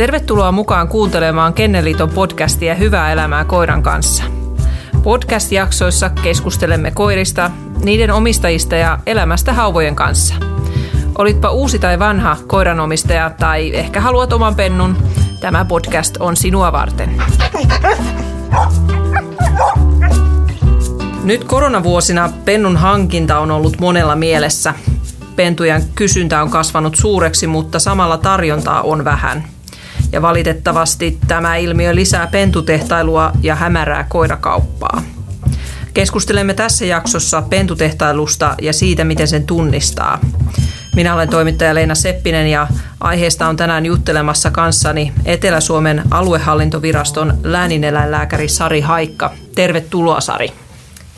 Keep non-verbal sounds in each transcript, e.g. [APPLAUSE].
Tervetuloa mukaan kuuntelemaan Kenneliiton podcastia Hyvää elämää koiran kanssa. Podcast-jaksoissa keskustelemme koirista, niiden omistajista ja elämästä hauvojen kanssa. Olitpa uusi tai vanha koiranomistaja tai ehkä haluat oman pennun, tämä podcast on sinua varten. Nyt koronavuosina pennun hankinta on ollut monella mielessä. Pentujen kysyntä on kasvanut suureksi, mutta samalla tarjontaa on vähän. Ja valitettavasti tämä ilmiö lisää pentutehtailua ja hämärää koirakauppaa. Keskustelemme tässä jaksossa pentutehtailusta ja siitä, miten sen tunnistaa. Minä olen toimittaja Leena Seppinen ja aiheesta on tänään juttelemassa kanssani Etelä-Suomen aluehallintoviraston läänineläinlääkäri Sari Haikka. Tervetuloa Sari.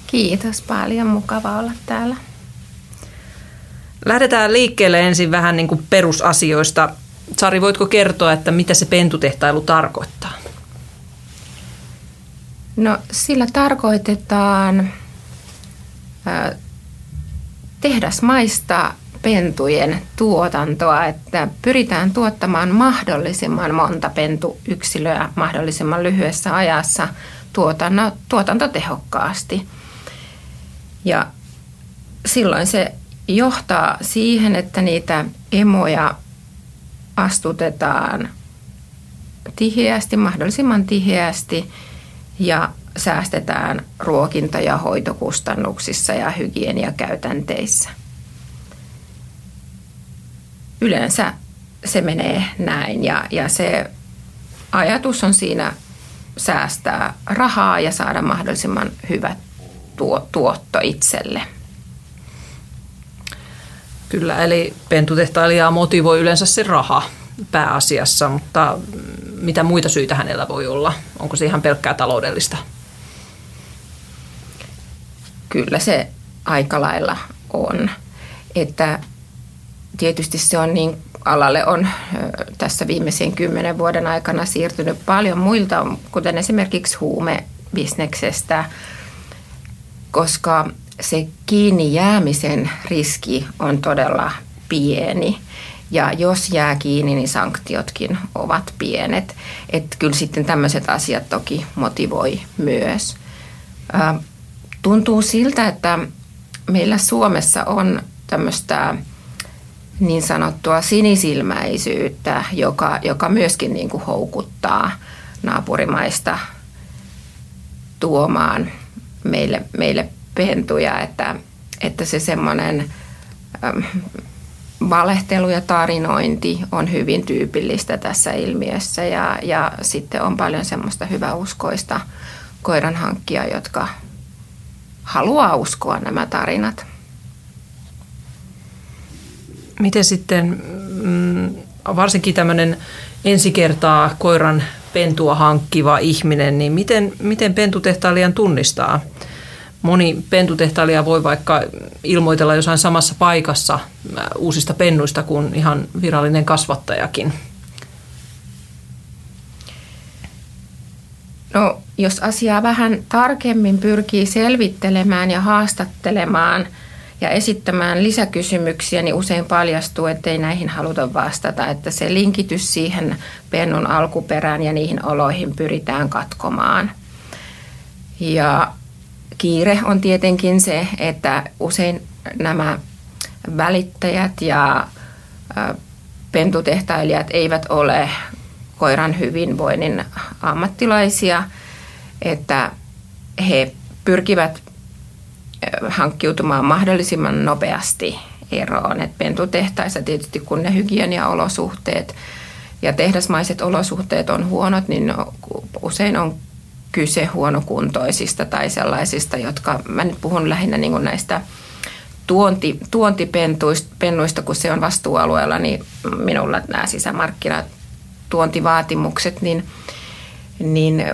Kiitos paljon, mukava olla täällä. Lähdetään liikkeelle ensin vähän niin kuin perusasioista. Sari, voitko kertoa, että mitä se pentutehtailu tarkoittaa? No sillä tarkoitetaan tehdasmaista pentujen tuotantoa, että pyritään tuottamaan mahdollisimman monta pentuyksilöä mahdollisimman lyhyessä ajassa tuotanto, tuotantotehokkaasti. Ja silloin se johtaa siihen, että niitä emoja astutetaan tiheästi, mahdollisimman tiheästi ja säästetään ruokinta- ja hoitokustannuksissa ja hygieniakäytänteissä. Yleensä se menee näin ja, ja se ajatus on siinä säästää rahaa ja saada mahdollisimman hyvä tuo, tuotto itselle. Kyllä, eli pentutehtailijaa motivoi yleensä se raha pääasiassa, mutta mitä muita syitä hänellä voi olla? Onko se ihan pelkkää taloudellista? Kyllä se aika lailla on. Että tietysti se on niin, alalle on tässä viimeisen kymmenen vuoden aikana siirtynyt paljon muilta, kuten esimerkiksi huumebisneksestä, koska se kiinni jäämisen riski on todella pieni. Ja jos jää kiinni, niin sanktiotkin ovat pienet. Että kyllä sitten tämmöiset asiat toki motivoi myös. Tuntuu siltä, että meillä Suomessa on tämmöistä niin sanottua sinisilmäisyyttä, joka, joka myöskin niin kuin houkuttaa naapurimaista tuomaan meille, meille pentuja, että, että se semmoinen valehtelu ja tarinointi on hyvin tyypillistä tässä ilmiössä ja, ja sitten on paljon semmoista hyväuskoista koiran hankkia, jotka haluaa uskoa nämä tarinat. Miten sitten mm, varsinkin tämmöinen ensikertaa koiran pentua hankkiva ihminen, niin miten, miten pentutehtailijan tunnistaa? Moni pentutehtailija voi vaikka ilmoitella jossain samassa paikassa äh, uusista pennuista kuin ihan virallinen kasvattajakin. No, jos asiaa vähän tarkemmin pyrkii selvittelemään ja haastattelemaan – ja esittämään lisäkysymyksiä, niin usein paljastuu, että ei näihin haluta vastata, että se linkitys siihen pennun alkuperään ja niihin oloihin pyritään katkomaan. Ja kiire on tietenkin se, että usein nämä välittäjät ja pentutehtailijat eivät ole koiran hyvinvoinnin ammattilaisia, että he pyrkivät hankkiutumaan mahdollisimman nopeasti eroon. Et pentutehtaissa tietysti kun ne hygieniaolosuhteet ja tehdasmaiset olosuhteet on huonot, niin usein on kyse huonokuntoisista tai sellaisista, jotka, mä nyt puhun lähinnä niin kuin näistä tuonti, tuontipennuista, kun se on vastuualueella, niin minulla nämä sisämarkkinat tuontivaatimukset, niin, niin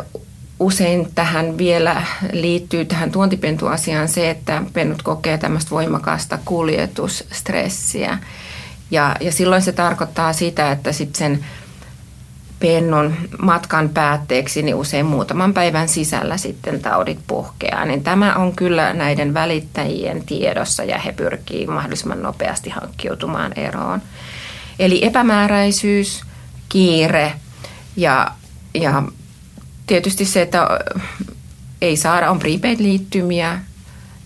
usein tähän vielä liittyy tähän tuontipentuasiaan se, että pennut kokee tämmöistä voimakasta kuljetusstressiä. Ja, ja silloin se tarkoittaa sitä, että sitten sen pennun matkan päätteeksi niin usein muutaman päivän sisällä sitten taudit puhkeaa. Niin tämä on kyllä näiden välittäjien tiedossa ja he pyrkii mahdollisimman nopeasti hankkiutumaan eroon. Eli epämääräisyys, kiire – Ja, ja tietysti se, että ei saada, on prepaid-liittymiä,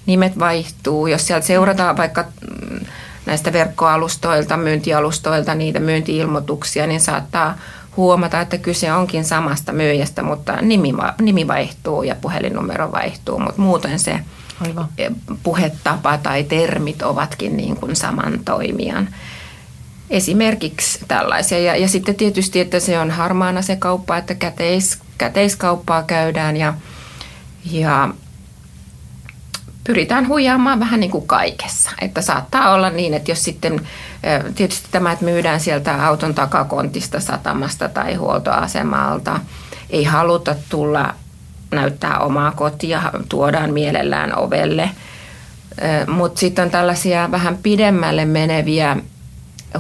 nimet vaihtuu. Jos sieltä seurataan vaikka mm, näistä verkkoalustoilta, myyntialustoilta niitä myyntiilmoituksia, niin saattaa huomata, että kyse onkin samasta myyjästä, mutta nimi, nimi vaihtuu ja puhelinnumero vaihtuu, mutta muuten se Aivan. puhetapa tai termit ovatkin niin kuin saman toimijan. Esimerkiksi tällaisia. Ja, ja sitten tietysti, että se on harmaana se kauppa, että käteis, käteiskauppaa käydään ja, ja pyritään huijaamaan vähän niin kuin kaikessa. Että saattaa olla niin, että jos sitten tietysti tämä, että myydään sieltä auton takakontista, satamasta tai huoltoasemalta, ei haluta tulla näyttää omaa kotia, tuodaan mielellään ovelle. Mutta sitten on tällaisia vähän pidemmälle meneviä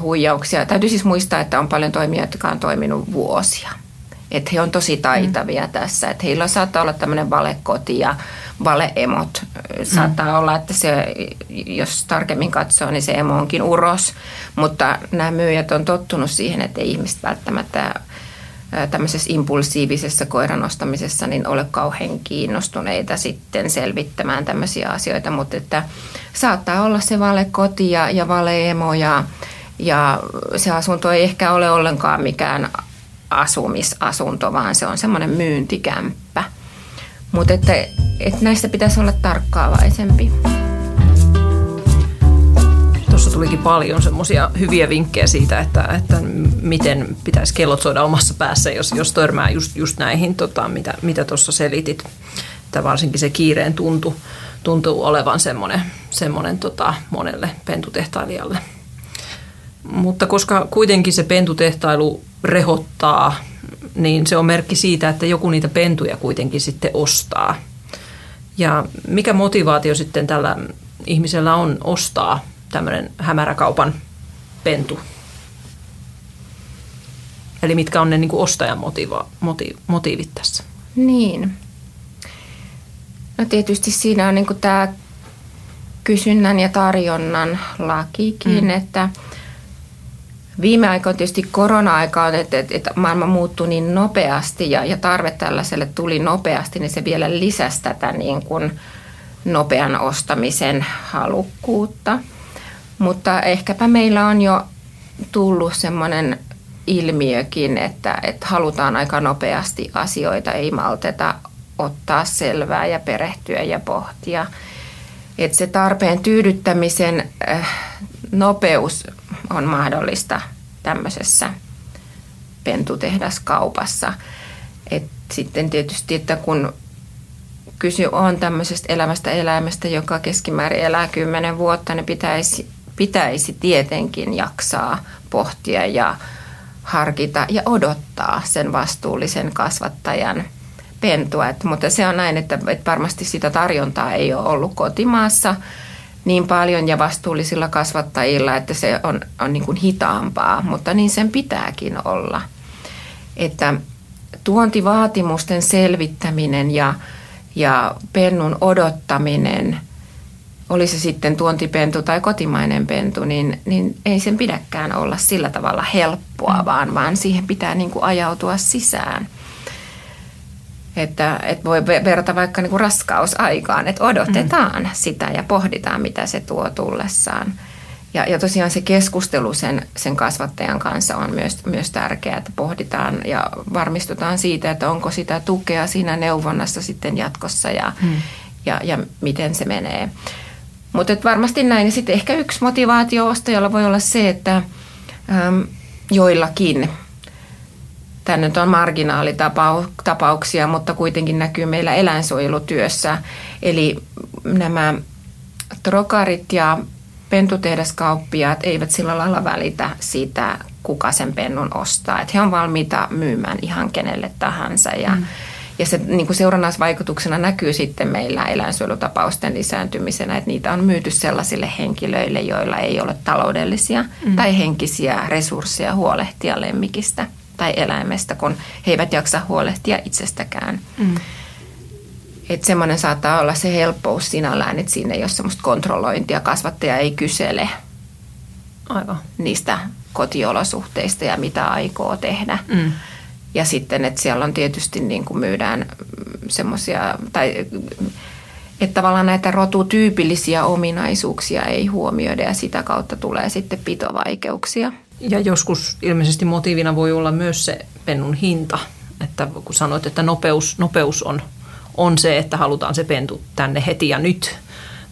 huijauksia. Täytyy siis muistaa, että on paljon toimijoita, jotka on toiminut vuosia. Että he on tosi taitavia mm. tässä. Että heillä saattaa olla tämmöinen valekoti ja valeemot. Saattaa mm. olla, että se, jos tarkemmin katsoo, niin se emo onkin uros. Mutta nämä myyjät on tottunut siihen, että ihmiset välttämättä tämmöisessä impulsiivisessa koiran ostamisessa niin ole kauhean kiinnostuneita sitten selvittämään tämmöisiä asioita, mutta että saattaa olla se valekoti ja, ja valeemo ja, ja se asunto ei ehkä ole ollenkaan mikään asumisasunto, vaan se on semmoinen myyntikämppä. Mutta että, että näistä pitäisi olla tarkkaavaisempi. Tuossa tulikin paljon semmoisia hyviä vinkkejä siitä, että, että miten pitäisi kellot soida omassa päässä, jos, jos törmää just, just näihin, tota, mitä, mitä tuossa selitit. Että varsinkin se kiireen tuntu, tuntuu olevan semmoinen, semmoinen tota, monelle pentutehtailijalle. Mutta koska kuitenkin se pentutehtailu rehottaa, niin se on merkki siitä, että joku niitä pentuja kuitenkin sitten ostaa. Ja mikä motivaatio sitten tällä ihmisellä on ostaa tämmöinen hämäräkaupan pentu? Eli mitkä on ne niin kuin ostajan motiva, moti, motiivit tässä? Niin. No tietysti siinä on niin kuin tämä kysynnän ja tarjonnan lakikin, mm. että – Viime aikoina tietysti korona-aika on, että, että, maailma muuttui niin nopeasti ja, ja tarve tällaiselle tuli nopeasti, niin se vielä lisäsi tätä niin kuin nopean ostamisen halukkuutta. Mutta ehkäpä meillä on jo tullut semmoinen ilmiökin, että, että halutaan aika nopeasti asioita, ei malteta ottaa selvää ja perehtyä ja pohtia. Että se tarpeen tyydyttämisen äh, nopeus on mahdollista tämmöisessä pentutehdaskaupassa. Et sitten tietysti, että kun kysy on tämmöisestä elämästä eläimestä, joka keskimäärin elää kymmenen vuotta, niin pitäisi, pitäisi tietenkin jaksaa pohtia ja harkita ja odottaa sen vastuullisen kasvattajan pentua. Et, mutta se on näin, että, että varmasti sitä tarjontaa ei ole ollut kotimaassa – niin paljon ja vastuullisilla kasvattajilla, että se on, on niin kuin hitaampaa, mutta niin sen pitääkin olla. Että tuontivaatimusten selvittäminen ja, ja pennun odottaminen, oli se sitten tuontipentu tai kotimainen pentu, niin, niin ei sen pidäkään olla sillä tavalla helppoa, mm. vaan, vaan siihen pitää niin kuin ajautua sisään – että, että voi verrata vaikka niin kuin raskausaikaan, että odotetaan mm. sitä ja pohditaan, mitä se tuo tullessaan. Ja, ja tosiaan se keskustelu sen, sen kasvattajan kanssa on myös, myös tärkeää, että pohditaan ja varmistutaan siitä, että onko sitä tukea siinä neuvonnassa sitten jatkossa ja, mm. ja, ja miten se menee. Mutta varmasti näin. Ja sitten ehkä yksi motivaatio ostajalla voi olla se, että äm, joillakin – Tämä nyt on marginaalitapauksia, mutta kuitenkin näkyy meillä eläinsuojelutyössä. Eli nämä trokarit ja pentutehdaskauppiaat eivät sillä lailla välitä siitä, kuka sen pennun ostaa. Että he on valmiita myymään ihan kenelle tahansa. Ja, mm. ja se niin kuin seurannaisvaikutuksena näkyy sitten meillä eläinsuojelutapausten lisääntymisenä, että niitä on myyty sellaisille henkilöille, joilla ei ole taloudellisia mm. tai henkisiä resursseja huolehtia lemmikistä – tai eläimestä, kun he eivät jaksa huolehtia itsestäkään. Mm. Että semmoinen saattaa olla se helppous sinällään, että siinä ei ole semmoista kontrollointia, kasvattaja ei kysele Aivan. niistä kotiolosuhteista ja mitä aikoo tehdä. Mm. Ja sitten, että siellä on tietysti niin kuin myydään semmoisia, tai että tavallaan näitä rotutyypillisiä ominaisuuksia ei huomioida ja sitä kautta tulee sitten pitovaikeuksia. Ja joskus ilmeisesti motiivina voi olla myös se pennun hinta, että kun sanoit, että nopeus, nopeus on, on se, että halutaan se pentu tänne heti ja nyt,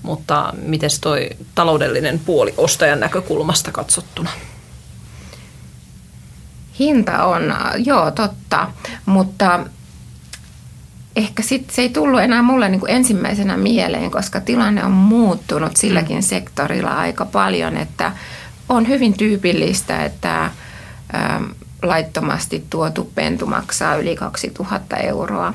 mutta miten toi taloudellinen puoli ostajan näkökulmasta katsottuna? Hinta on, joo totta, mutta ehkä sit se ei tullut enää mulle niin kuin ensimmäisenä mieleen, koska tilanne on muuttunut silläkin mm. sektorilla aika paljon, että on hyvin tyypillistä, että ähm, laittomasti tuotu pentu maksaa yli 2000 euroa.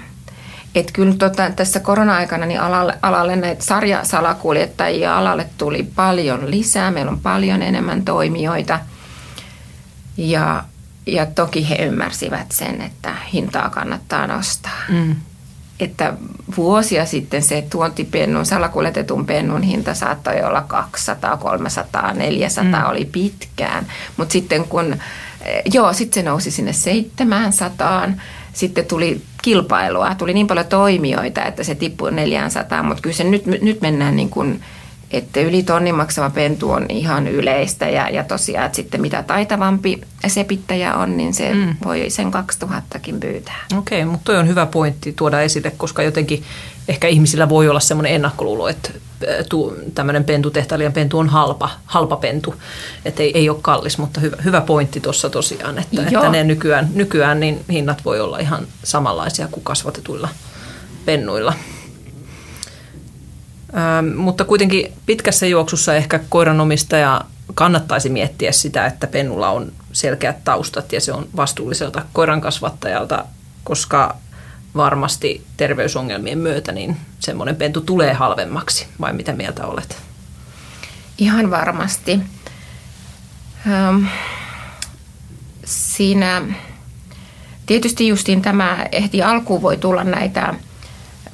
Et kyllä tota, tässä korona-aikana niin alalle, alalle näitä sarjasalakuljettajia alalle tuli paljon lisää. Meillä on paljon enemmän toimijoita. Ja, ja toki he ymmärsivät sen, että hintaa kannattaa nostaa. Mm että vuosia sitten se tuontipennun, salakuljetetun pennun hinta saattoi olla 200, 300, 400, mm. oli pitkään. Mutta sitten kun, eh, joo, sitten se nousi sinne 700, sitten tuli kilpailua, tuli niin paljon toimijoita, että se tippui 400, mutta kyllä se nyt, nyt mennään niin kuin että yli tonnin maksava pentu on ihan yleistä ja, ja tosiaan, että sitten mitä taitavampi sepittäjä on, niin se mm. voi sen 2000kin pyytää. Okei, okay, mutta toi on hyvä pointti tuoda esille, koska jotenkin ehkä ihmisillä voi olla semmoinen ennakkoluulo, että tämmöinen pentutehtailijan pentu on halpa, halpa pentu, että ei, ei ole kallis, mutta hyvä, hyvä pointti tuossa tosiaan, että, että ne nykyään, nykyään niin hinnat voi olla ihan samanlaisia kuin kasvatetuilla pennuilla. Ähm, mutta kuitenkin pitkässä juoksussa ehkä koiranomistaja kannattaisi miettiä sitä, että pennulla on selkeät taustat ja se on vastuulliselta koiran kasvattajalta, koska varmasti terveysongelmien myötä niin semmoinen pentu tulee halvemmaksi, vai mitä mieltä olet? Ihan varmasti. Ähm, siinä tietysti justiin tämä ehti alkuun voi tulla näitä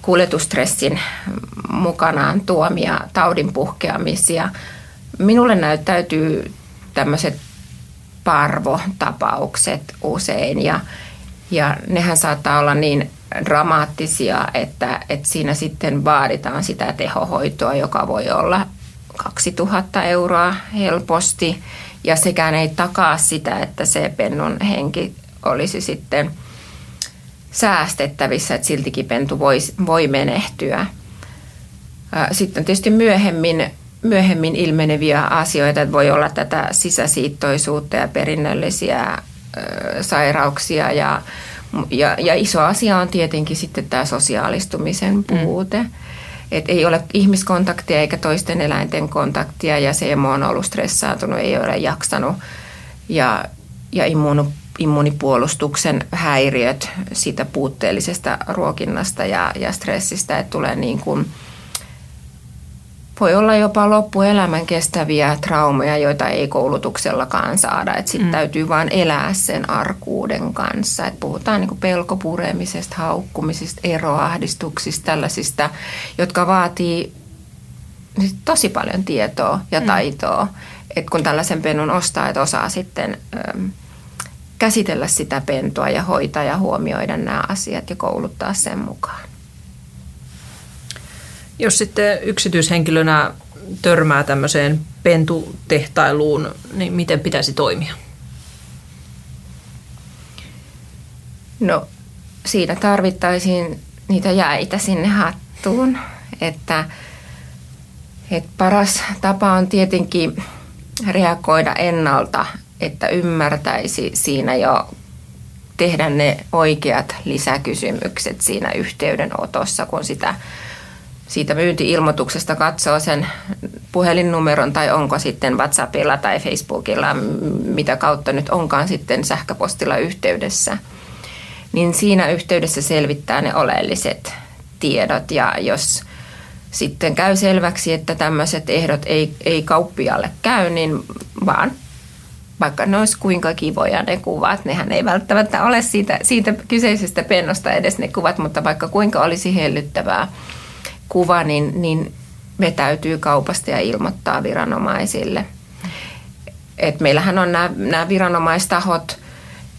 kuljetustressin mukanaan tuomia taudin puhkeamisia. Minulle näyttäytyy tämmöiset parvotapaukset usein ja, ja nehän saattaa olla niin dramaattisia, että, että siinä sitten vaaditaan sitä tehohoitoa, joka voi olla 2000 euroa helposti ja sekään ei takaa sitä, että se pennun henki olisi sitten – säästettävissä, että siltikin pentu voi, voi menehtyä. Sitten tietysti myöhemmin, myöhemmin ilmeneviä asioita, että voi olla tätä sisäsiittoisuutta ja perinnöllisiä sairauksia ja, ja, ja iso asia on tietenkin sitten tämä sosiaalistumisen mm. puute. Mm. Et ei ole ihmiskontaktia eikä toisten eläinten kontaktia ja se emo on ollut stressaantunut, ei ole jaksanut ja, ja immuunu, immunipuolustuksen häiriöt siitä puutteellisesta ruokinnasta ja, ja stressistä, että tulee niin kuin, voi olla jopa loppuelämän kestäviä traumoja, joita ei koulutuksellakaan saada. Sitten mm. täytyy vain elää sen arkuuden kanssa. Et puhutaan niin pelkopuremisesta, haukkumisista, eroahdistuksista, tällaisista, jotka vaatii tosi paljon tietoa ja mm. taitoa. Mm. Et kun tällaisen pennun ostaa, että osaa sitten käsitellä sitä pentua ja hoitaa ja huomioida nämä asiat ja kouluttaa sen mukaan. Jos sitten yksityishenkilönä törmää tämmöiseen pentutehtailuun, niin miten pitäisi toimia? No siinä tarvittaisiin niitä jäitä sinne hattuun, että, että paras tapa on tietenkin reagoida ennalta että ymmärtäisi siinä jo tehdä ne oikeat lisäkysymykset siinä yhteydenotossa, kun sitä siitä myynti-ilmoituksesta katsoo sen puhelinnumeron tai onko sitten WhatsAppilla tai Facebookilla, mitä kautta nyt onkaan sitten sähköpostilla yhteydessä, niin siinä yhteydessä selvittää ne oleelliset tiedot ja jos sitten käy selväksi, että tämmöiset ehdot ei, ei kauppialle käy, niin vaan vaikka ne olisi kuinka kivoja ne kuvat, nehän ei välttämättä ole siitä, siitä kyseisestä pennosta edes ne kuvat, mutta vaikka kuinka olisi hellyttävää kuva, niin, niin vetäytyy kaupasta ja ilmoittaa viranomaisille. Et meillähän on nämä, viranomaistahot,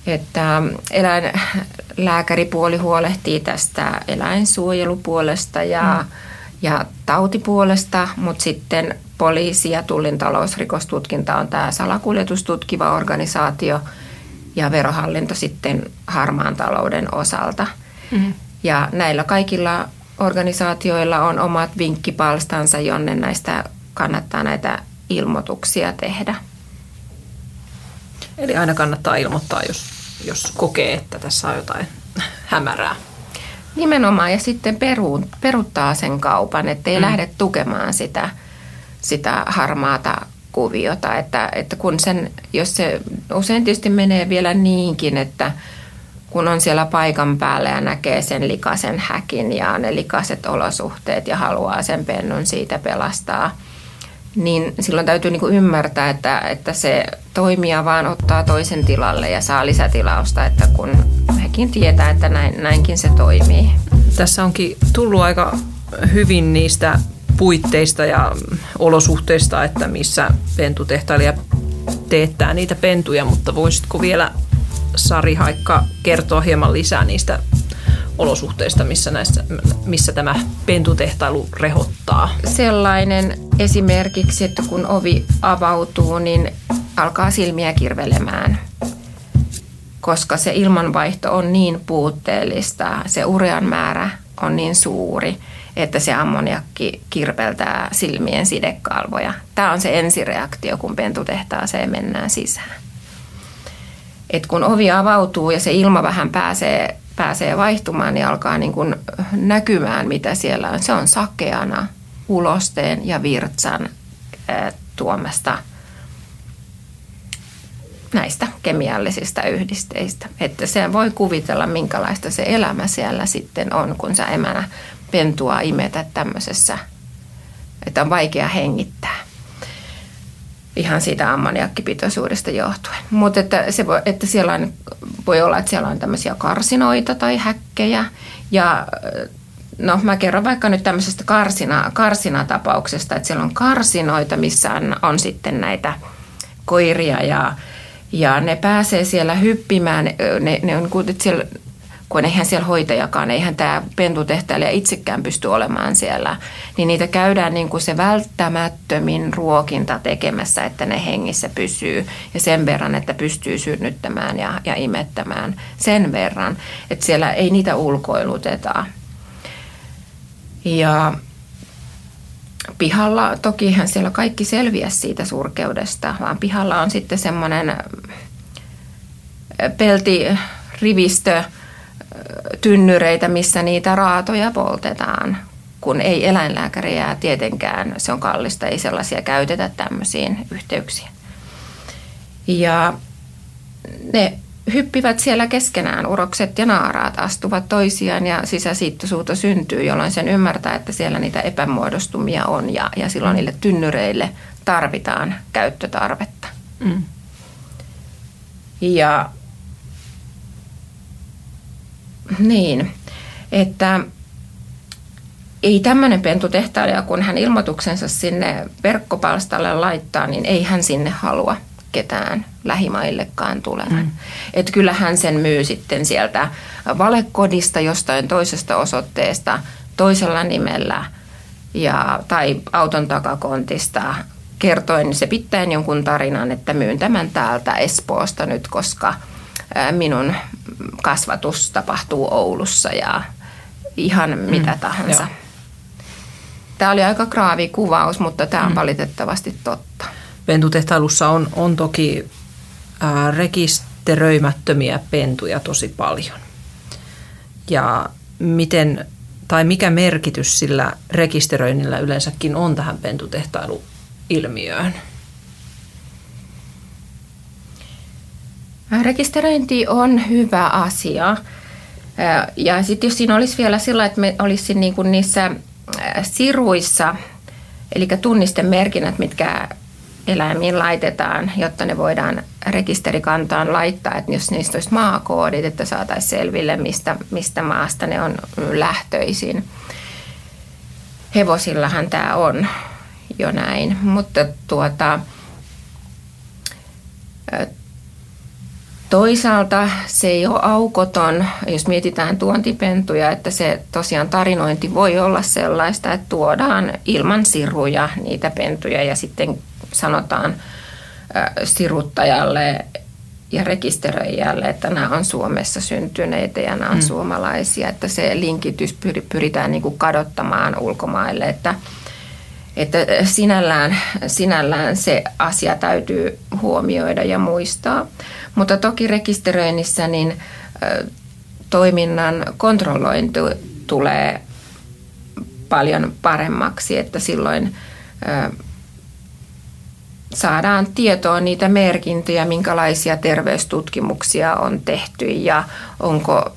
että eläinlääkäripuoli huolehtii tästä eläinsuojelupuolesta ja, mm. Ja tautipuolesta, mutta sitten poliisi ja tullin talousrikostutkinta on tämä salakuljetustutkiva organisaatio ja verohallinto sitten harmaan talouden osalta. Mm. Ja näillä kaikilla organisaatioilla on omat vinkkipalstansa, jonne näistä kannattaa näitä ilmoituksia tehdä. Eli aina kannattaa ilmoittaa, jos, jos kokee, että tässä on jotain [LAUGHS] hämärää. Nimenomaan ja sitten peru, peruttaa sen kaupan, ettei mm. lähde tukemaan sitä, sitä harmaata kuviota. Että, että kun sen, jos se usein tietysti menee vielä niinkin, että kun on siellä paikan päällä ja näkee sen likaisen häkin ja ne likaiset olosuhteet ja haluaa sen pennun siitä pelastaa – niin silloin täytyy niin ymmärtää, että, että se toimija vaan ottaa toisen tilalle ja saa lisätilausta, että kun hekin tietää, että näin, näinkin se toimii. Tässä onkin tullut aika hyvin niistä puitteista ja olosuhteista, että missä pentutehtailija teettää niitä pentuja, mutta voisitko vielä Sari Haikka kertoa hieman lisää niistä olosuhteista, missä, näissä, missä tämä pentutehtailu rehottaa? Sellainen esimerkiksi, että kun ovi avautuu, niin alkaa silmiä kirvelemään, koska se ilmanvaihto on niin puutteellista, se urean määrä on niin suuri, että se ammoniakki kirpeltää silmien sidekalvoja. Tämä on se ensireaktio, kun pentutehtaaseen mennään sisään. Et kun ovi avautuu ja se ilma vähän pääsee pääsee vaihtumaan, niin alkaa niin kuin näkymään, mitä siellä on. Se on sakeana ulosteen ja virtsan tuomasta näistä kemiallisista yhdisteistä. Että se voi kuvitella, minkälaista se elämä siellä sitten on, kun sä emänä pentua imetä tämmöisessä, että on vaikea hengittää ihan siitä ammoniakkipitoisuudesta johtuen. Mutta että, se voi, että siellä on, voi olla, että siellä on tämmöisiä karsinoita tai häkkejä. Ja no mä kerron vaikka nyt tämmöisestä karsina, karsinatapauksesta, että siellä on karsinoita, missä on, on sitten näitä koiria ja, ja ne pääsee siellä hyppimään. Ne, ne on, että siellä kun eihän siellä hoitajakaan, eihän tämä pentutehtäjä itsekään pysty olemaan siellä, niin niitä käydään niin kuin se välttämättömin ruokinta tekemässä, että ne hengissä pysyy. Ja sen verran, että pystyy synnyttämään ja, ja imettämään. Sen verran, että siellä ei niitä ulkoiluteta. Ja pihalla, tokihan siellä kaikki selviä siitä surkeudesta, vaan pihalla on sitten semmoinen peltirivistö, tynnyreitä, missä niitä raatoja poltetaan, kun ei eläinlääkäriä tietenkään, se on kallista, ei sellaisia käytetä tämmöisiin yhteyksiin. Ja ne hyppivät siellä keskenään, urokset ja naaraat astuvat toisiaan ja sisäsiittosuuto syntyy, jolloin sen ymmärtää, että siellä niitä epämuodostumia on ja, ja silloin niille tynnyreille tarvitaan käyttötarvetta. Mm. Ja niin, että ei tämmöinen pentutehtailija, kun hän ilmoituksensa sinne verkkopalstalle laittaa, niin ei hän sinne halua ketään lähimaillekaan tulemaan. Mm. Että kyllä hän sen myy sitten sieltä valekodista jostain toisesta osoitteesta toisella nimellä ja, tai auton takakontista kertoin se pitäen jonkun tarinan, että myyn tämän täältä Espoosta nyt, koska minun kasvatus tapahtuu Oulussa ja ihan mm, mitä tahansa. Joo. Tämä oli aika graavi kuvaus, mutta tämä on mm. valitettavasti totta. Pentutehtailussa on, on toki ää, rekisteröimättömiä pentuja tosi paljon. Ja miten tai mikä merkitys sillä rekisteröinnillä yleensäkin on tähän pentutehtailuilmiöön? Rekisteröinti on hyvä asia. Ja sitten jos siinä olisi vielä sillä, että me olisi niin kuin niissä siruissa, eli tunnistemerkinnät, mitkä eläimiin laitetaan, jotta ne voidaan rekisterikantaan laittaa, että jos niistä olisi maakoodit, että saataisiin selville, mistä, mistä maasta ne on lähtöisin. Hevosillahan tämä on jo näin, mutta tuota, Toisaalta se ei ole aukoton, jos mietitään tuontipentuja, että se tosiaan tarinointi voi olla sellaista, että tuodaan ilman siruja niitä pentuja ja sitten sanotaan siruttajalle ja rekisteröijälle, että nämä on Suomessa syntyneitä ja nämä on mm. suomalaisia, että se linkitys pyritään niin kuin kadottamaan ulkomaille, että, että sinällään, sinällään se asia täytyy huomioida ja muistaa. Mutta toki rekisteröinnissä niin toiminnan kontrollointi tulee paljon paremmaksi, että silloin saadaan tietoa niitä merkintöjä, minkälaisia terveystutkimuksia on tehty ja onko,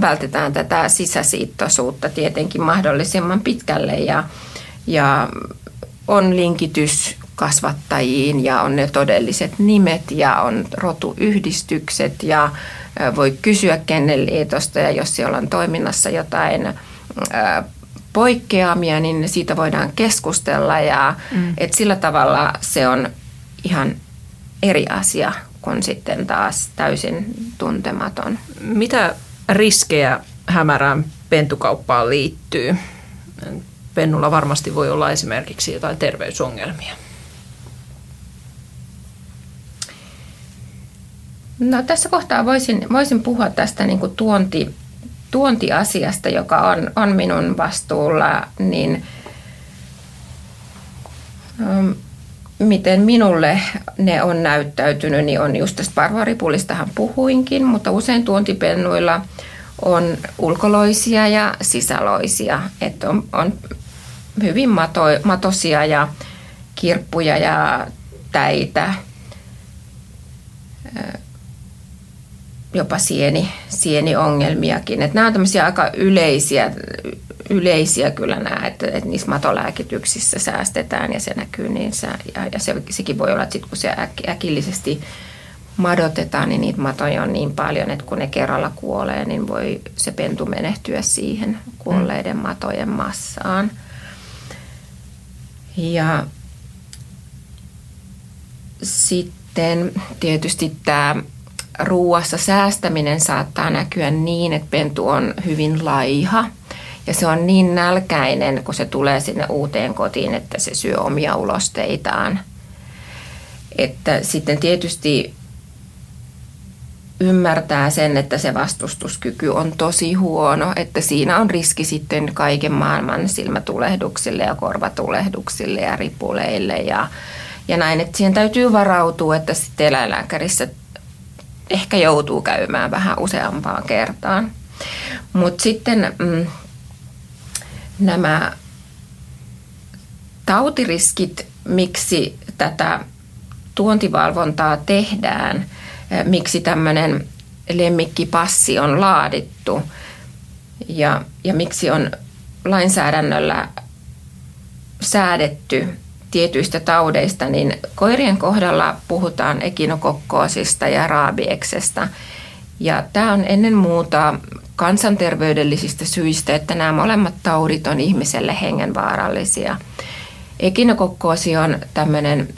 vältetään tätä sisäsiittoisuutta tietenkin mahdollisimman pitkälle ja, ja on linkitys kasvattajiin ja on ne todelliset nimet ja on rotuyhdistykset ja voi kysyä Kennelliitosta ja jos siellä on toiminnassa jotain poikkeamia, niin siitä voidaan keskustella ja mm. et sillä tavalla se on ihan eri asia kuin sitten taas täysin tuntematon. Mitä riskejä hämärään pentukauppaan liittyy? Pennulla varmasti voi olla esimerkiksi jotain terveysongelmia. No, tässä kohtaa voisin, voisin puhua tästä niin kuin tuonti, tuontiasiasta, joka on, on minun vastuulla, niin um, miten minulle ne on näyttäytynyt, niin on just tästä parvaripulistahan puhuinkin, mutta usein tuontipennuilla on ulkoloisia ja sisäloisia, että on, on hyvin mato, matosia ja kirppuja ja täitä jopa sieni, sieniongelmiakin. Että nämä on tämmöisiä aika yleisiä, yleisiä kyllä nämä, että, että niissä matolääkityksissä säästetään ja se näkyy niissä. Ja, ja se, sekin voi olla, että sit kun se äk, äkillisesti madotetaan, niin niitä matoja on niin paljon, että kun ne kerralla kuolee, niin voi se pentu menehtyä siihen kuolleiden matojen massaan. Ja sitten tietysti tämä ruuassa säästäminen saattaa näkyä niin, että pentu on hyvin laiha ja se on niin nälkäinen, kun se tulee sinne uuteen kotiin, että se syö omia ulosteitaan. Että sitten tietysti ymmärtää sen, että se vastustuskyky on tosi huono, että siinä on riski sitten kaiken maailman silmätulehduksille ja korvatulehduksille ja ripuleille ja, ja näin. Että siihen täytyy varautua, että sitten eläinlääkärissä ehkä joutuu käymään vähän useampaan kertaan. Mutta sitten mm, nämä tautiriskit, miksi tätä tuontivalvontaa tehdään, miksi tämmöinen lemmikkipassi on laadittu ja, ja miksi on lainsäädännöllä säädetty tietyistä taudeista, niin koirien kohdalla puhutaan ekinokokkoosista ja raabieksesta. Ja tämä on ennen muuta kansanterveydellisistä syistä, että nämä molemmat taudit on ihmiselle hengenvaarallisia. Ekinokokkoosi on tämmöinen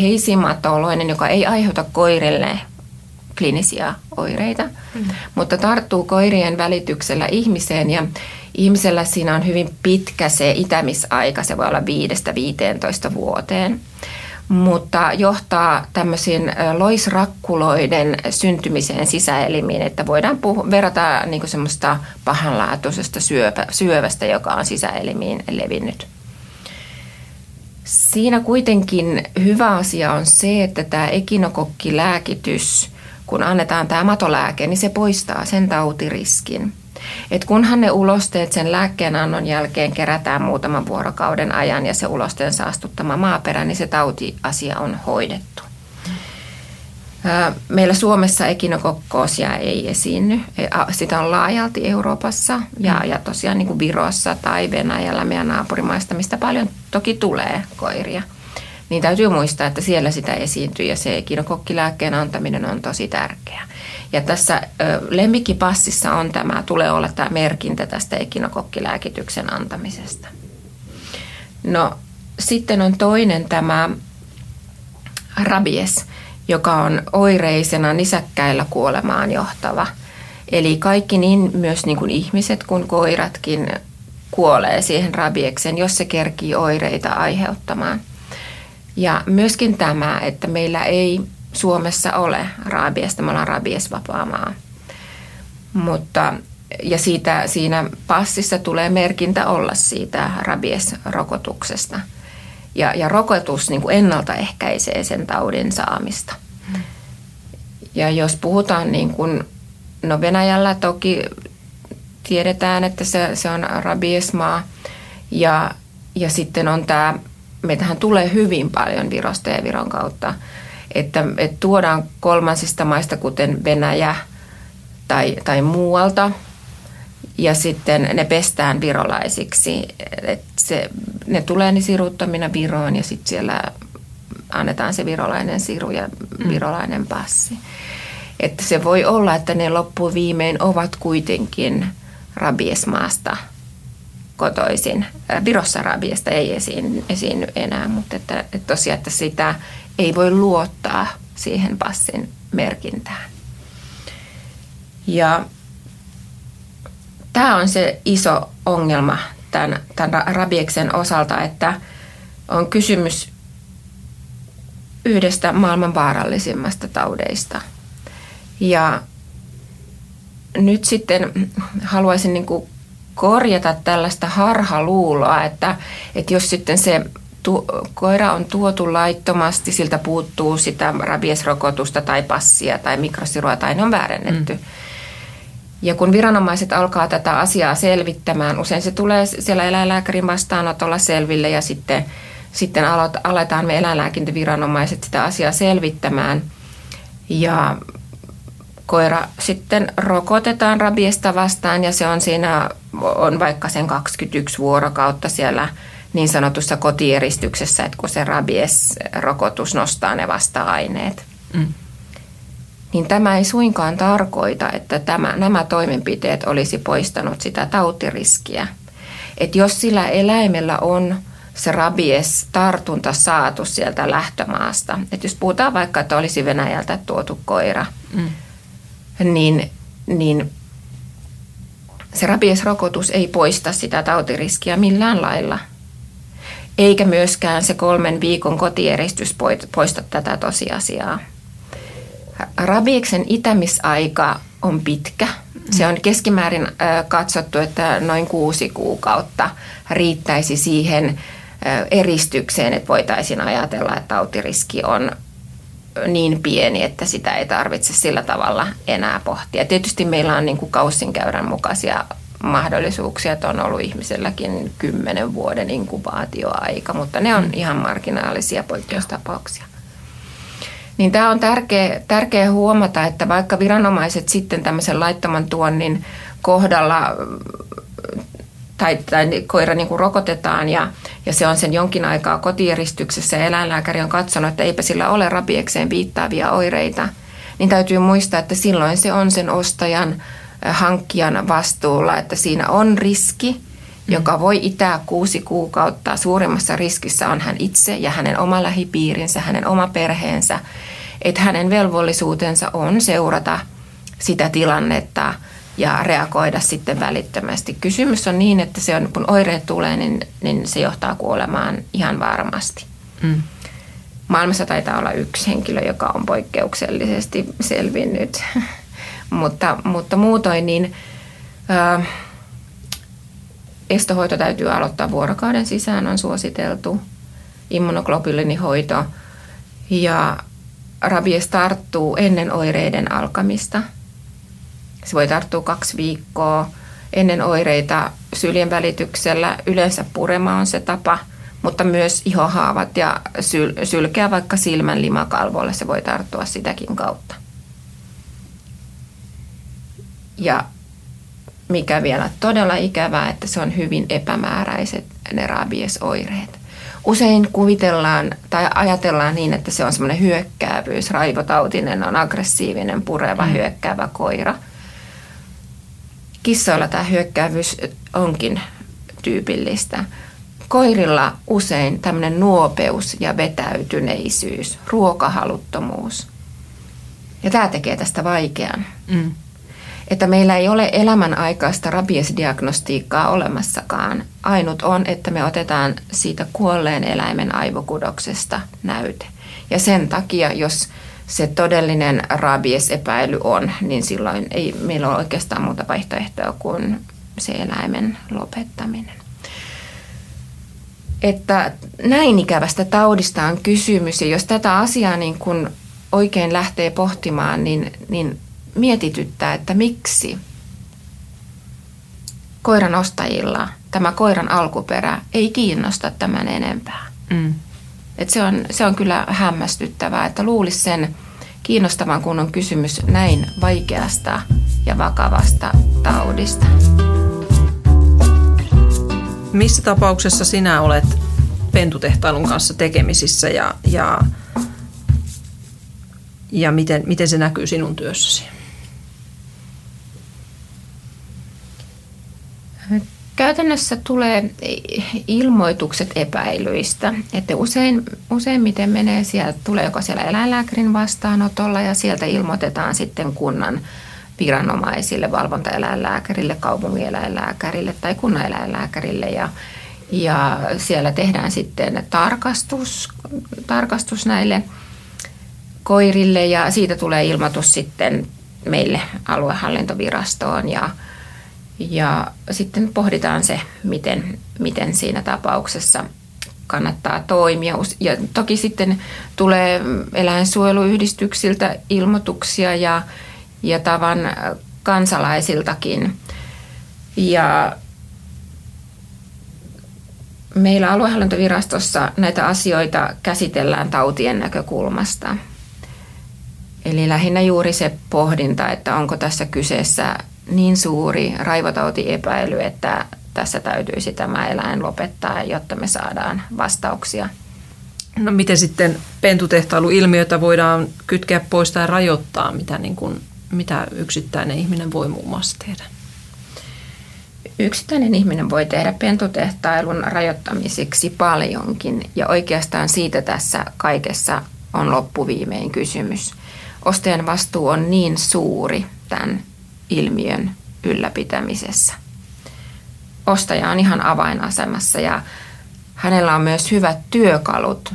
heisimatoloinen, joka ei aiheuta koirille klinisiä oireita, mm. mutta tarttuu koirien välityksellä ihmiseen ja Ihmisellä siinä on hyvin pitkä se itämisaika, se voi olla 5-15 vuoteen, mutta johtaa tämmöisiin loisrakkuloiden syntymiseen sisäelimiin, että voidaan puhu, verrata niin kuin semmoista pahanlaatuisesta syöpä, syövästä, joka on sisäelimiin levinnyt. Siinä kuitenkin hyvä asia on se, että tämä ekinokokkilääkitys, kun annetaan tämä matolääke, niin se poistaa sen tautiriskin. Et kunhan ne ulosteet sen lääkkeen annon jälkeen kerätään muutaman vuorokauden ajan ja se ulosteen saastuttama maaperä, niin se tautiasia on hoidettu. Meillä Suomessa ekinokokkoosia ei esiinny. E, sitä on laajalti Euroopassa ja, ja tosiaan niin kuin Virossa tai Venäjällä meidän naapurimaista, mistä paljon toki tulee koiria. Niin täytyy muistaa, että siellä sitä esiintyy ja se ekinokokkilääkkeen antaminen on tosi tärkeää. Ja tässä lemmikkipassissa on tämä, tulee olla tämä merkintä tästä ekinokokkilääkityksen antamisesta. No sitten on toinen tämä rabies, joka on oireisena nisäkkäillä kuolemaan johtava. Eli kaikki niin myös niin kuin ihmiset kuin koiratkin kuolee siihen rabiekseen, jos se kerkii oireita aiheuttamaan. Ja myöskin tämä, että meillä ei Suomessa ole rabiesta, me ollaan rabiesvapaa maa. Mutta, ja siitä, siinä passissa tulee merkintä olla siitä rabiesrokotuksesta. Ja, ja rokotus niin kuin ennaltaehkäisee sen taudin saamista. Ja jos puhutaan niin kuin, no Venäjällä toki tiedetään, että se, se on rabiesmaa ja, ja sitten on tämä, meitähän tulee hyvin paljon Virosta ja Viron kautta, että, että tuodaan kolmansista maista, kuten Venäjä tai, tai muualta, ja sitten ne pestään virolaisiksi. Et se, ne tulee niin siruttamina Viroon ja sitten siellä annetaan se virolainen siru ja mm. virolainen passi. Että se voi olla, että ne loppuviimein ovat kuitenkin rabiesmaasta kotoisin. Virossa rabiesta ei esiin, esiinny enää, mutta että, että tosiaan, että sitä ei voi luottaa siihen passin merkintään. Ja tämä on se iso ongelma tämän, tämän rabieksen osalta, että on kysymys yhdestä maailman vaarallisimmasta taudeista. Ja nyt sitten haluaisin niin kuin korjata tällaista harhaluuloa, että, että jos sitten se tu, koira on tuotu laittomasti, siltä puuttuu sitä rabiesrokotusta tai passia tai mikrosirua tai ne on väärennetty. Mm. Ja kun viranomaiset alkaa tätä asiaa selvittämään, usein se tulee siellä eläinlääkärin vastaanotolla selville ja sitten, sitten aletaan me eläinlääkintäviranomaiset sitä asiaa selvittämään. Ja koira sitten rokotetaan rabiesta vastaan ja se on siinä, on vaikka sen 21 vuorokautta siellä niin sanotussa kotieristyksessä, että kun se rabies-rokotus nostaa ne vasta-aineet. Mm. Niin tämä ei suinkaan tarkoita, että tämä, nämä toimenpiteet olisi poistanut sitä tautiriskiä. Että jos sillä eläimellä on se rabies-tartunta saatu sieltä lähtömaasta, että jos puhutaan vaikka, että olisi Venäjältä tuotu koira, mm niin, niin se rabiesrokotus ei poista sitä tautiriskiä millään lailla. Eikä myöskään se kolmen viikon kotieristys poista tätä tosiasiaa. Rabieksen itämisaika on pitkä. Se on keskimäärin katsottu, että noin kuusi kuukautta riittäisi siihen eristykseen, että voitaisiin ajatella, että tautiriski on niin pieni, että sitä ei tarvitse sillä tavalla enää pohtia. Tietysti meillä on niin kuin kaussinkäyrän mukaisia mahdollisuuksia, että on ollut ihmiselläkin kymmenen vuoden inkubaatioaika, mutta ne on ihan marginaalisia poikkeustapauksia. Niin tämä on tärkeä, tärkeä huomata, että vaikka viranomaiset sitten tämmöisen laittoman tuonnin kohdalla tai, tai koira niin kuin rokotetaan ja, ja se on sen jonkin aikaa kotieristyksessä ja eläinlääkäri on katsonut, että eipä sillä ole rabiekseen viittaavia oireita, niin täytyy muistaa, että silloin se on sen ostajan hankkijan vastuulla, että siinä on riski, mm. joka voi itää kuusi kuukautta. Suurimmassa riskissä on hän itse ja hänen oma lähipiirinsä, hänen oma perheensä. Että hänen velvollisuutensa on seurata sitä tilannetta – ja reagoida sitten välittömästi. Kysymys on niin, että se on, kun oireet tulee, niin, niin se johtaa kuolemaan ihan varmasti. Mm. Maailmassa taitaa olla yksi henkilö, joka on poikkeuksellisesti selvinnyt, [LAUGHS] mutta, mutta muutoin niin ää, estohoito täytyy aloittaa vuorokauden sisään, on suositeltu immunoglobuliinihoito ja rabies tarttuu ennen oireiden alkamista – se voi tarttua kaksi viikkoa ennen oireita syljen välityksellä. Yleensä purema on se tapa, mutta myös ihohaavat ja syl- sylkeä vaikka silmän limakalvoille se voi tarttua sitäkin kautta. Ja mikä vielä todella ikävää, että se on hyvin epämääräiset ne rabiesoireet. Usein kuvitellaan tai ajatellaan niin, että se on semmoinen hyökkäävyys, raivotautinen, on aggressiivinen, pureva, mm. hyökkäävä koira – Kissoilla tämä hyökkäävyys onkin tyypillistä. Koirilla usein tämmöinen nuopeus ja vetäytyneisyys, ruokahaluttomuus. Ja tämä tekee tästä vaikean. Mm. Että meillä ei ole elämän aikaista rabiesdiagnostiikkaa olemassakaan. Ainut on, että me otetaan siitä kuolleen eläimen aivokudoksesta näyte. Ja sen takia, jos se todellinen rabiesepäily on, niin silloin ei meillä ole oikeastaan muuta vaihtoehtoa kuin se eläimen lopettaminen. Että näin ikävästä taudista on kysymys ja jos tätä asiaa niin kun oikein lähtee pohtimaan, niin, niin mietityttää, että miksi koiran ostajilla tämä koiran alkuperä ei kiinnosta tämän enempää. Mm. Et se, on, se on kyllä hämmästyttävää, että luulisi sen kiinnostavan, kun on kysymys näin vaikeasta ja vakavasta taudista. Missä tapauksessa sinä olet pentutehtailun kanssa tekemisissä ja, ja, ja miten, miten se näkyy sinun työssäsi? Käytännössä tulee ilmoitukset epäilyistä, että usein, useimmiten menee sieltä, tulee joko siellä eläinlääkärin vastaanotolla ja sieltä ilmoitetaan sitten kunnan viranomaisille, valvontaeläinlääkärille, kaupungin eläinlääkärille tai kunnan eläinlääkärille ja, ja siellä tehdään sitten tarkastus, tarkastus näille koirille ja siitä tulee ilmoitus sitten meille aluehallintovirastoon ja, ja sitten pohditaan se, miten, miten siinä tapauksessa kannattaa toimia. Ja toki sitten tulee eläinsuojeluyhdistyksiltä ilmoituksia ja, ja tavan kansalaisiltakin. Ja meillä aluehallintovirastossa näitä asioita käsitellään tautien näkökulmasta. Eli lähinnä juuri se pohdinta, että onko tässä kyseessä niin suuri raivotautiepäily, että tässä täytyisi tämä eläin lopettaa, jotta me saadaan vastauksia. No miten sitten pentutehtailuilmiötä voidaan kytkeä pois tai rajoittaa, mitä, niin kuin, mitä yksittäinen ihminen voi muun muassa tehdä? Yksittäinen ihminen voi tehdä pentutehtailun rajoittamiseksi paljonkin ja oikeastaan siitä tässä kaikessa on loppuviimein kysymys. Ostajan vastuu on niin suuri tämän ilmiön ylläpitämisessä. Ostaja on ihan avainasemassa ja hänellä on myös hyvät työkalut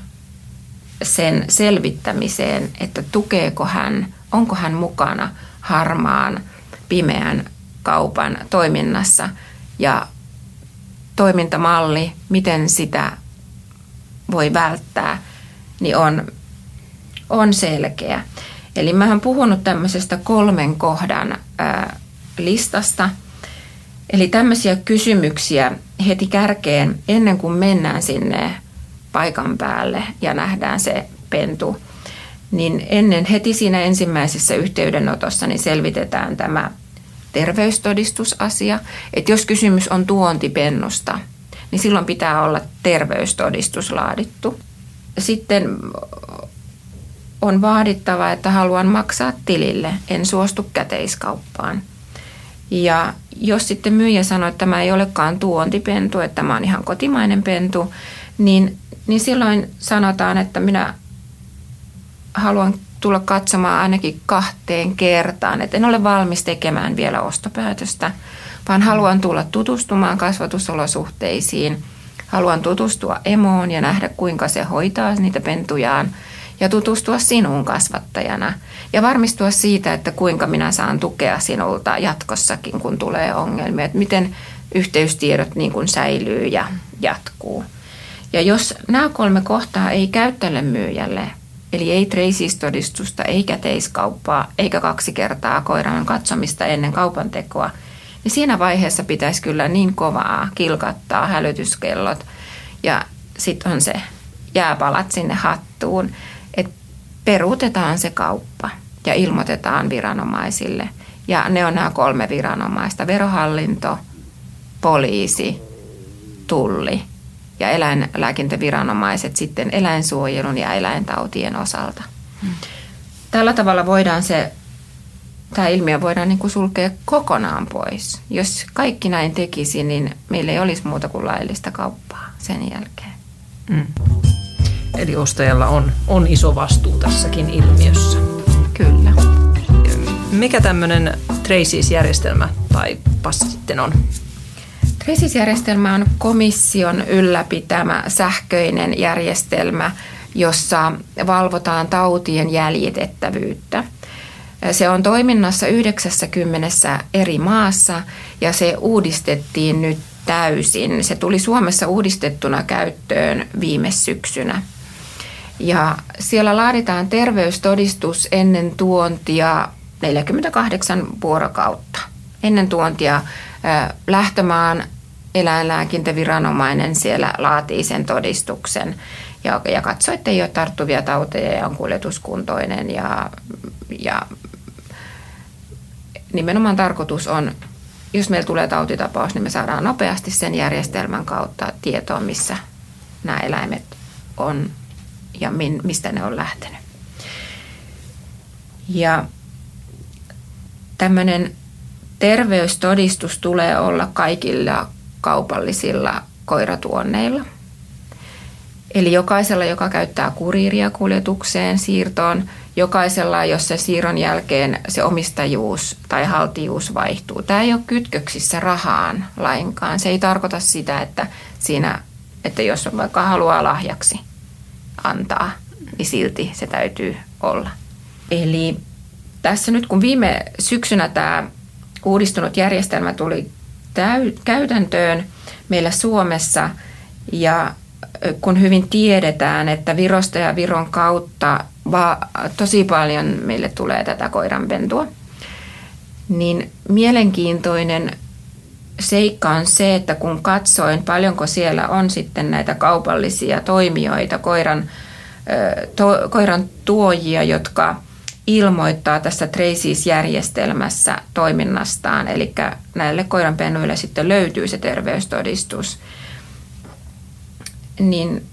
sen selvittämiseen, että tukeeko hän, onko hän mukana harmaan, pimeän kaupan toiminnassa ja toimintamalli, miten sitä voi välttää, niin on, on selkeä. Eli mä oon puhunut tämmöisestä kolmen kohdan ää, listasta. Eli tämmöisiä kysymyksiä heti kärkeen ennen kuin mennään sinne paikan päälle ja nähdään se pentu. Niin ennen heti siinä ensimmäisessä yhteydenotossa niin selvitetään tämä terveystodistusasia. Että jos kysymys on tuontipennusta, niin silloin pitää olla terveystodistus laadittu. Sitten on vaadittava, että haluan maksaa tilille, en suostu käteiskauppaan. Ja jos sitten myyjä sanoo, että tämä ei olekaan tuontipentu, että tämä on ihan kotimainen pentu, niin, niin silloin sanotaan, että minä haluan tulla katsomaan ainakin kahteen kertaan. Että en ole valmis tekemään vielä ostopäätöstä, vaan haluan tulla tutustumaan kasvatusolosuhteisiin. Haluan tutustua emoon ja nähdä, kuinka se hoitaa niitä pentujaan – ja tutustua sinuun kasvattajana ja varmistua siitä, että kuinka minä saan tukea sinulta jatkossakin, kun tulee ongelmia, että miten yhteystiedot niin kuin säilyy ja jatkuu. Ja jos nämä kolme kohtaa ei käy tälle myyjälle, eli ei treisistodistusta, ei käteiskauppaa, eikä kaksi kertaa koiran katsomista ennen kaupan tekoa, niin siinä vaiheessa pitäisi kyllä niin kovaa kilkattaa hälytyskellot ja sitten on se jääpalat sinne hattuun peruutetaan se kauppa ja ilmoitetaan viranomaisille. Ja ne on nämä kolme viranomaista, verohallinto, poliisi, tulli ja eläinlääkintäviranomaiset sitten eläinsuojelun ja eläintautien osalta. Hmm. Tällä tavalla voidaan se, tämä ilmiö voidaan niin kuin sulkea kokonaan pois. Jos kaikki näin tekisi, niin meillä ei olisi muuta kuin laillista kauppaa sen jälkeen. Mm. Eli ostajalla on, on iso vastuu tässäkin ilmiössä. Kyllä. Mikä tämmöinen Traces-järjestelmä tai passi sitten on? Traces-järjestelmä on komission ylläpitämä sähköinen järjestelmä, jossa valvotaan tautien jäljitettävyyttä. Se on toiminnassa 90 eri maassa ja se uudistettiin nyt täysin. Se tuli Suomessa uudistettuna käyttöön viime syksynä. Ja siellä laaditaan terveystodistus ennen tuontia 48 vuorokautta. Ennen tuontia lähtömaan eläinlääkintäviranomainen siellä laatii sen todistuksen ja, ja katsoo, että ei ole tarttuvia tauteja ja on kuljetuskuntoinen. Ja, ja nimenomaan tarkoitus on, jos meillä tulee tautitapaus, niin me saadaan nopeasti sen järjestelmän kautta tietoa, missä nämä eläimet on ja min, mistä ne on lähtenyt. Ja tämmöinen terveystodistus tulee olla kaikilla kaupallisilla koiratuonneilla. Eli jokaisella, joka käyttää kuriiria kuljetukseen, siirtoon, jokaisella, jos se siirron jälkeen se omistajuus tai haltijuus vaihtuu. Tämä ei ole kytköksissä rahaan lainkaan. Se ei tarkoita sitä, että, siinä, että jos vaikka haluaa lahjaksi antaa, niin silti se täytyy olla. Eli tässä nyt kun viime syksynä tämä uudistunut järjestelmä tuli täy- käytäntöön meillä Suomessa ja kun hyvin tiedetään, että Virosta ja Viron kautta va- tosi paljon meille tulee tätä koiranpentua, niin mielenkiintoinen seikka on se, että kun katsoin paljonko siellä on sitten näitä kaupallisia toimijoita, koiran, to, koiran tuojia, jotka ilmoittaa tässä Traces-järjestelmässä toiminnastaan, eli näille koiranpennuille sitten löytyy se terveystodistus, niin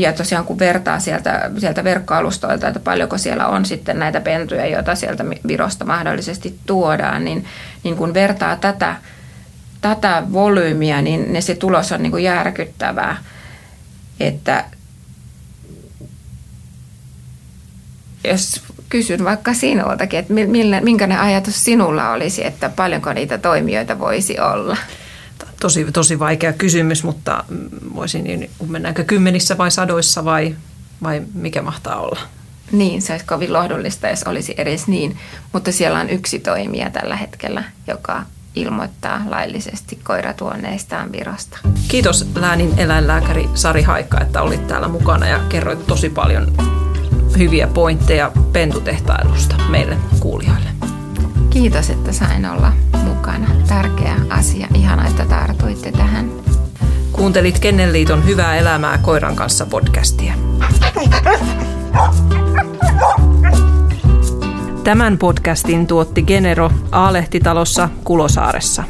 ja tosiaan kun vertaa sieltä, sieltä verkkoalustoilta, että paljonko siellä on sitten näitä pentuja, joita sieltä Virosta mahdollisesti tuodaan, niin, niin kun vertaa tätä, tätä volyymiä, niin, niin se tulos on niin kuin järkyttävää. Että jos kysyn vaikka sinultakin, että minkälainen ajatus sinulla olisi, että paljonko niitä toimijoita voisi olla? Tosi, tosi vaikea kysymys, mutta voisin, niin mennäänkö kymmenissä vai sadoissa vai, vai mikä mahtaa olla? Niin, se olisi kovin lohdullista, jos olisi edes niin. Mutta siellä on yksi toimija tällä hetkellä, joka ilmoittaa laillisesti koiratuonneistaan Virosta. Kiitos läänin eläinlääkäri Sari Haikka, että olit täällä mukana ja kerroit tosi paljon hyviä pointteja pentutehtailusta meille kuulijoille. Kiitos, että sain olla mukana. Tärkeä asia. Ihana, että tartuitte tähän. Kuuntelit Kennelliiton Hyvää elämää koiran kanssa podcastia. Tämän podcastin tuotti Genero Aalehtitalossa Kulosaaressa.